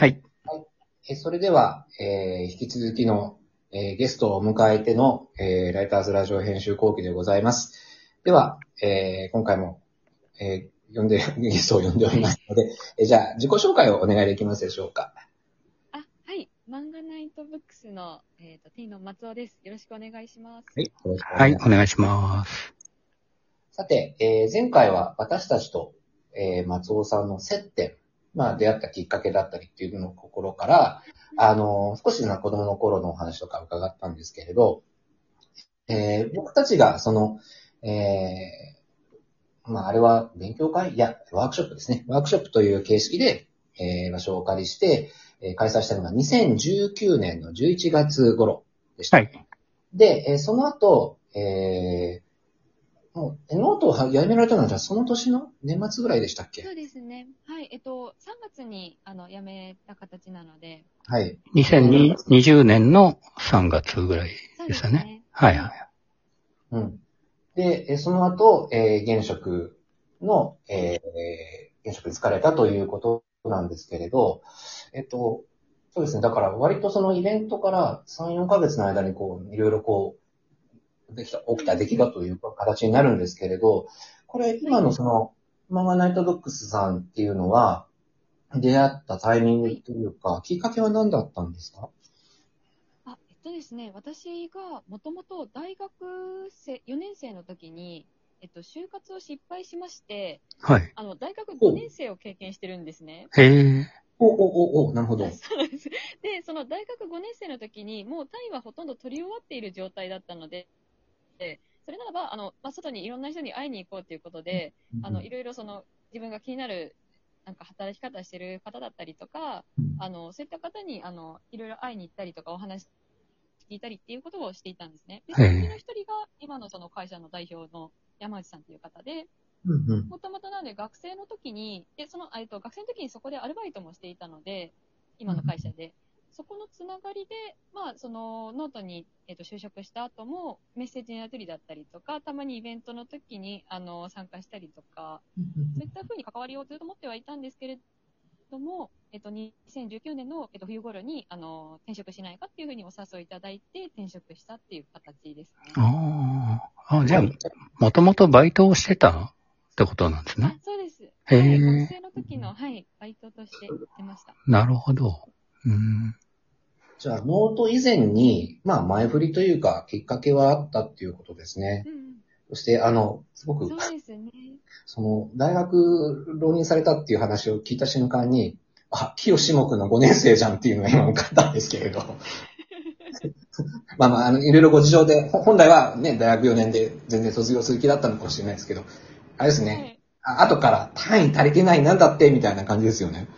はい。えそれでは、えー引き続きの、えーゲストを迎えての、えーライターズラジオ編集後期でございます。では、えー今回も、えー呼んで、ゲストを呼んでおりますので、えーじゃあ、自己紹介をお願いできますでしょうか。あ、はい。漫画ナイトブックスの、えっ、と、T の松尾です。よろしくお願いします。はい。よろしくおはい、願いしますお願いします。さて、えー前回は私たちと、えー松尾さんの接点、まあ出会ったきっかけだったりっていうのところから、あのー少しな子供の頃のお話とか伺ったんですけれど、えー僕たちがその、えーまああれは勉強会？いや、ワークショップですね。ワークショップという形式で、えー場所をお借りして、えー開催したのが2019年の11月頃でした。はい。で、えーその後、えーもう、えノートをはやめられたのは、じゃあその年の？年末ぐらいでしたっけ？そうですね。はい。えっと、3月に、あの、辞めた形なので。はい。2020年の3月ぐらいですよね。はいはい。うん。で、えーその後、えー現職の、えー現職に就かれたということなんですけれど、えっと、そうですね。だから割とそのイベントから3、4ヶ月の間にこう、いろいろこう、できた、起きた出来事というか形になるんですけれど、これ今のその、ママナイトドックスさんっていうのは、出会ったタイミングというか、きっかけは何だったんですか？あ、えっとですね、私がもともと大学生、4年生の時に、えっと、就活を失敗しまして、はい。あの、大学5年生を経験してるんですね。へえ。お、お、お、お、なるほど。そうです。で、その大学5年生の時に、もう単位はほとんど取り終わっている状態だったので、でそれならば、あの、まあ、外にいろんな人に会いに行こうということで、あの、いろいろその、自分が気になる、なんか働き方してる方だったりとか、あの、そういった方に、あの、いろいろ会いに行ったりとか、お話聞いたりっていうことをしていたんですね。で、そのうちの一人が、今のその会社の代表の山内さんという方で、もともとなので学生の時に、で、その、えっと、学生の時にそこでアルバイトもしていたので、今の会社で。そこのつながりで、まあ、その、のちに、えっと、就職した後も、メッセージのやり取りだったりとか、たまにイベントの時に、あの、参加したりとか、そういったふうに関わりをずっと持ってはいたんですけれども、えっと、2019年の、えっと、冬頃に、あの、転職しないかっていうふうにお誘いいただいて、転職したっていう形ですね。ああ。あ、じゃあ、もともとバイトをしてたってことなんですあね。そうです。へーはい学生の時の、はい、バイトとしてやってました。なるほど。うん。じゃあ、ノート以前に、まあ、前振りというか、きっかけはあったっていうことですね。うんそして、あの、すごうん、く、そうですね。その、大学浪人されたっていう話を聞いた瞬間に、あ、清志木の5年生じゃんっていうのが今浮かんだんですけれど。まあまあ、あの、いろいろご事情で、ほ本来はね、大学4年で全然卒業する気だったのかもしれないですけど、あれですね、あ後から単位足りてないなんだって、みたいな感じですよね。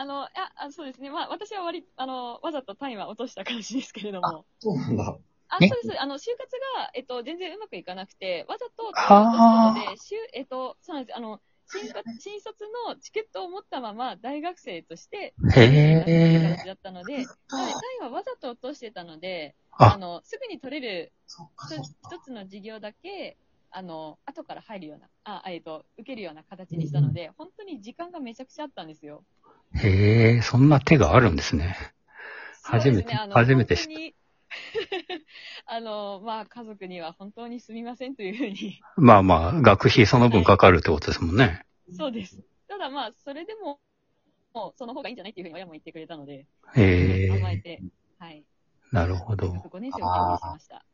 あの、いや、あそうですね。まあ、私は割、あの、わざと単位は落とした感じですけれどあも。そうなんだ。あ、ねそうです。あの、就活が、えっと、全然うまくいかなくて、わざと単位を落としたので、就、えっと、そうなんです。あの、新卒新卒のチケットを持ったまま大学生として、へえ。形だったので、なので単位はわざと落としてたので、ああの、すぐに取れる一つの授業だけ、あの、後から入るような、あ、えっと、受けるような形にしたので、本当に時間がめちゃくちゃあったんですよ。へえ、そんな手があるんですね。初めてそうですねあの初めて知った本当に あの、まあ、家族には本当にすみませんというふうに。まあまあ、学費その分かかるってことですもんね。そうです。ただまあ、それでも、もうその方がいいんじゃないっていうふうに親も言ってくれたので、へえ、甘えて、はい。なるほど。5年生を経験しました。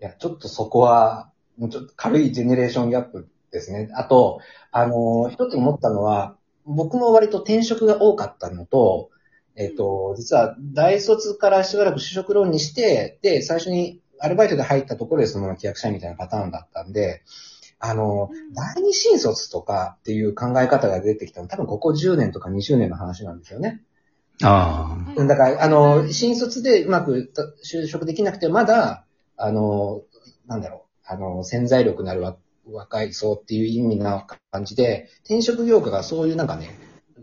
いや、ちょっとそこは、もうちょっと軽いジェネレーションギャップですね。あと、あの、一つ思ったのは、僕も割と転職が多かったのと、えっ、と、実は大卒からしばらく就職ローンにして、で、最初にアルバイトで入ったところでそのまま契約社員みたいなパターンだったんで、あの、うん。第二新卒とかっていう考え方が出てきたの。多分ここ10年とか20年の話なんですよね。ああ。はいだから、あの、新卒でうまくた就職できなくて、まだ、あの、なんだろう、あの、潜在力のあるわ若い層っていう意味な感じで、転職業界がそういうなんかね、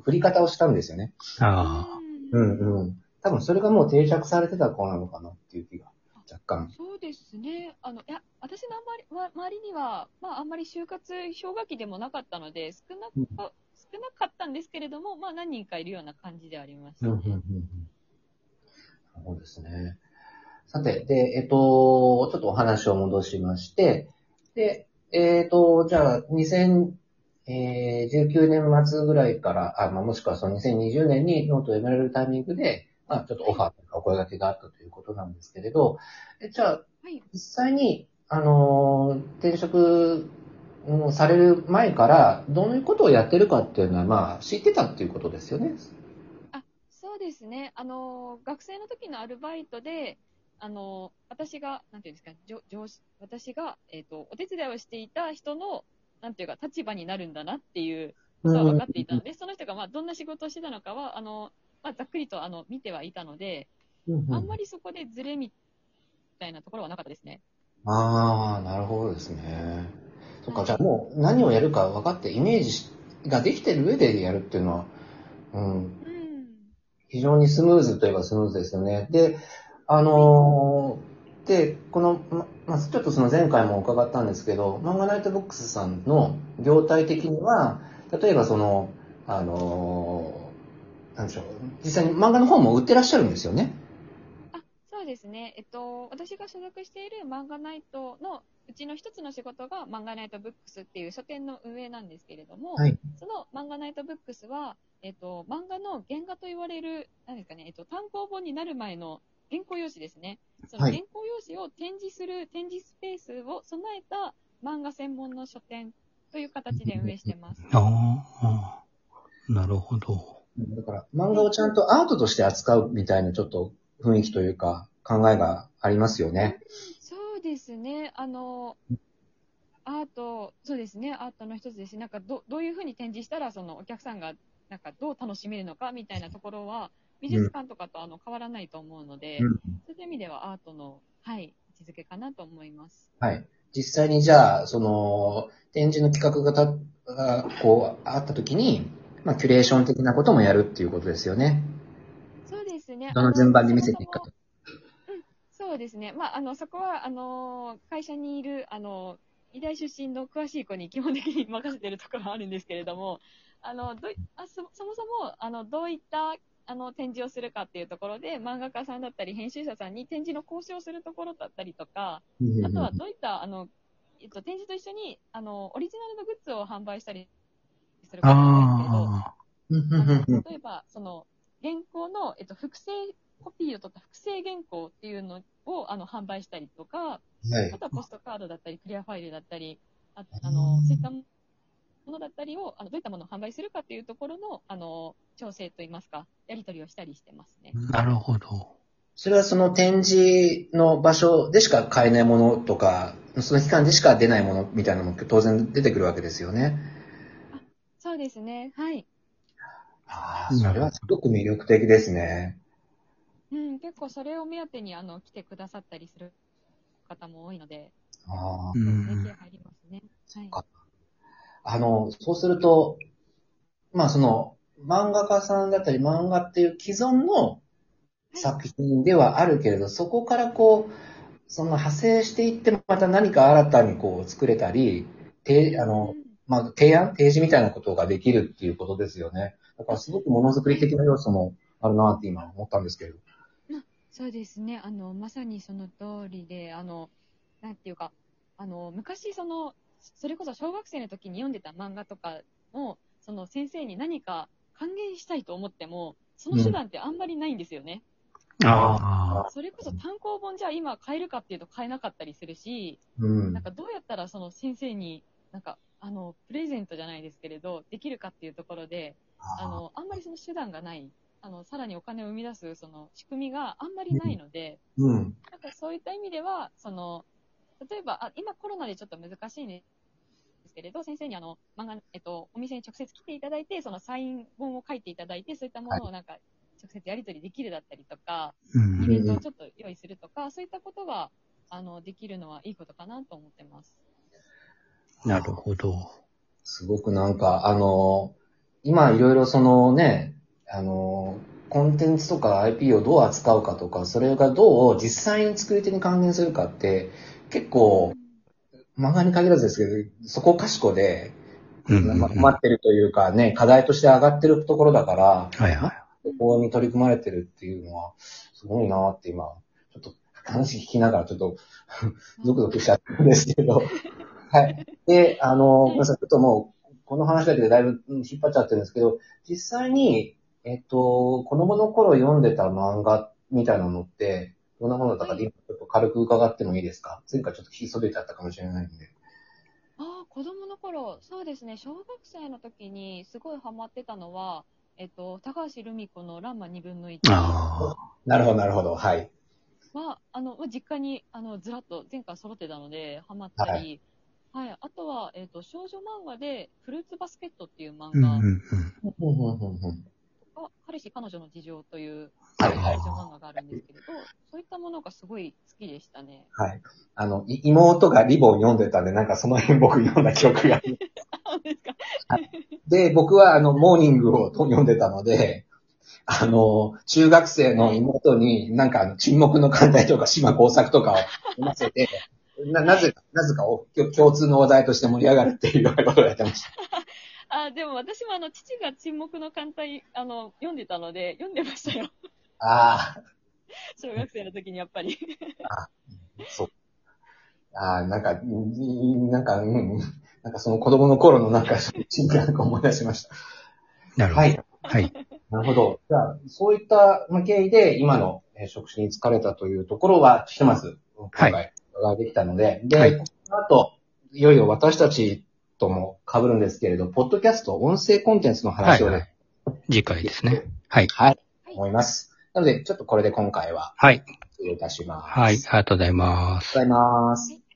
振り方をしたんですよね。ああ。うんうんうん。多分それがもう定着されてた子なのかなっていう気が、若干。そうですね。あの、いや、私の周りわ周りには、まあ、あんまり就活氷河期でもなかったので、少なく、少なかったんですけれども、まあ何人かいるような感じではありましたうん、ね。うん、うん。そうですね。さて、で、えっと、ちょっとお話を戻しまして、で、えっと、じゃあ、2019年末ぐらいから、あまあ、もしくはその2020年にノートを辞められるタイミングで、まあ、ちょっとオファーとかお声掛けがあったということなんですけれど、えじゃあ、はい。実際に、あのー転職をされる前から、どういうことをやってるかっていうのは、まあ、知ってたっていうことですよね？あ、そうですね。あの、学生の時のアルバイトで、あの、私が、なんていうんですか、上上司、私が、えっ、と、お手伝いをしていた人の、なんていうか、立場になるんだなっていうことは分かっていたので、その人が、まあ、どんな仕事をしてたのかは、あの、まあ、ざっくりと、あの、見てはいたので、あんまりそこでズレみたいなところはなかったですね。ああ、なるほどですね。そっか、じゃあもう何をやるか分かってイメージしができてる上でやるっていうのは、うん、うん。非常にスムーズといえばスムーズですよね。で、あのーで、この、ま、まあ、ちょっとその前回も伺ったんですけど、漫画ナイトボックスさんの業態的には、例えばその、あのーなんでしょう、実際に漫画の本も売ってらっしゃるんですよね？あ、そうですね。えっと、私が所属している漫画ナイトのうちの一つの仕事が漫画ナイトブックスっていう書店の運営なんですけれども、はいその漫画ナイトブックスは、えっと、漫画の原画と言われる、何ですかね、えっと、単行本になる前の原稿用紙ですね。そのはい原稿用紙を展示する展示スペースを備えた漫画専門の書店という形で運営してます。ああ、なるほど。だから、漫画をちゃんとアートとして扱うみたいなちょっと雰囲気というか、考えがありますよね。そうですね。あの、アート、そうですね。アートの一つですし、なんかど、どういうふうに展示したら、そのお客さんが、なんかどう楽しめるのかみたいなところは、美術館とかとあの変わらないと思うので、うんそういう意味ではアートの、はい、位置づけかなと思います。はい。実際にじゃあ、その、展示の企画がたが、こう、あった時に、まあ、キュレーション的なこともやるっていうことですよね。そうですね。どの順番に見せていくかと。そうですね。まあ、あの、そこは、あの、会社にいる、あの、医大出身の詳しい子に基本的に任せてるところはあるんですけれども、あの、どあそそもそも、あの、どういった、あの、展示をするかっていうところで、漫画家さんだったり、編集者さんに展示の交渉をするところだったりとか、あとはどういった、あの、えっと、展示と一緒に、あの、オリジナルのグッズを販売したりすることなんですけど、例えば、その、原稿の、えっと、複製、コピーを取った複製原稿っていうのを、あの、販売したりとか、はい。あ。とはポストカードだったり、クリアファイルだったり、ああの、そういったものだったりを、あの、どういったものを販売するかっていうところの、あの、調整といいますか、やり取りをしたりしてますね。あ、なるほど。それはその展示の場所でしか買えないものとか、その期間でしか出ないものみたいなのも当然出てくるわけですよね。そうですね。はい。ああ、それはすごく魅力的ですね。うん、結構それを目当てに、あの、来てくださったりする方も多いので、ああう連ん携入りますね。はい。かあの、そうすると、まあその、漫画家さんだったり漫画っていう既存の作品ではあるけれど、そこからこう、その派生していって、また何か新たにこう作れたり、てあの、うんまあ、提案、提示みたいなことができるっていうことですよね。だからすごくものづくり的な要素もあるなって今思ったんですけど。そうですね。あの、まさにその通りで、あの、なんていうか、あの、昔その、それこそ小学生の時に読んでた漫画とかも、その先生に何か還元したいと思っても、その手段ってあんまりないんですよね。ああ、それこそ単行本じゃ今買えるかっていうと買えなかったりするし、うんなん。かどうやったらその先生に、なんか、あの、プレゼントじゃないですけれど、できるかっていうところで、あの、あんまりその手段がない、あの、さらにお金を生み出す、その仕組みがあんまりないので、うん。なんかそういった意味では、その、例えば、あ今コロナでちょっと難しいんですけれど、先生にあの、漫画、えっと、お店に直接来ていただいて、そのサイン本を書いていただいて、そういったものをなんか、直接やり取りできるだったりとか、うんイベントをちょっと用意するとか、そういったことが、あの、できるのはいいことかなと思ってます。なるほど。すごくなんか、あの、今いろいろそのね、あの、コンテンツとか IP をどう扱うかとか、それがどう実際に作り手に還元するかって、結構、漫画に限らずですけど、そこかしこで、まあ困ってるというかね、課題として上がってるところだから、はいはい。ここに取り組まれてるっていうのは、すごいなって今、ちょっと話聞きながらちょっと、ゾクゾクしちゃったんですけど、はい。で、あの、ごめんなさい、ちょっともう、この話だけでだいぶうん引っ張っちゃってるんですけど、実際に、えっと、子供の頃読んでた漫画みたいなのって、どんなものだったかで、今ちょっと軽く伺ってもいいですか？前回ちょっと聞きそびれちゃったかもしれないんで。ああ、子供の頃、そうですね、小学生の時にすごいハマってたのは、えっと、高橋留美子のランマ2分の1あなるほど、なるほど。はい。は、あの、まあ実家に、あの、ずらっと前回揃ってたので、ハマったり、はい、あとは、えっと、少女漫画で、フルーツバスケットっていう漫あ。うん画うんうん。が、彼氏彼女の事情という少女漫画があるんですけれど、そういったものがすごい好きでしたね。はい。あの、い妹がリボン読んでたんで、なんかその辺僕読んだ記憶がある。あ、そうですか。で、僕はあの、モーニングを読んでたので、あの、中学生の妹に、なんか沈黙の艦隊とか島工作とかを読ませて、な、なぜか、なぜかお共通の話題として盛り上がるっていうようなことをやってました。あ、でも私もあの、父が沈黙の艦隊、あの、読んでたので、読んでましたよ。あ 小学生の時にやっぱり。あ、そう。ああ、なんか、んなんか、うん、なんかその子供の頃のなんか、シンプルなんか思い出しました。なるほど。はい。はい。なるほど。じゃあ、そういった経緯で、今のえー職種に疲れたというところは、ひとまず、今回、伺いできたので、で、はいこの後、いよいよ私たちとも被るんですけれど、ポッドキャスト、音声コンテンツのは話をね、いはい。次回ですね。はい。はい、思います。なので、ちょっとこれで今回は、はい。失礼いたします。はい。ありがとうございます。ありがとうございます。はい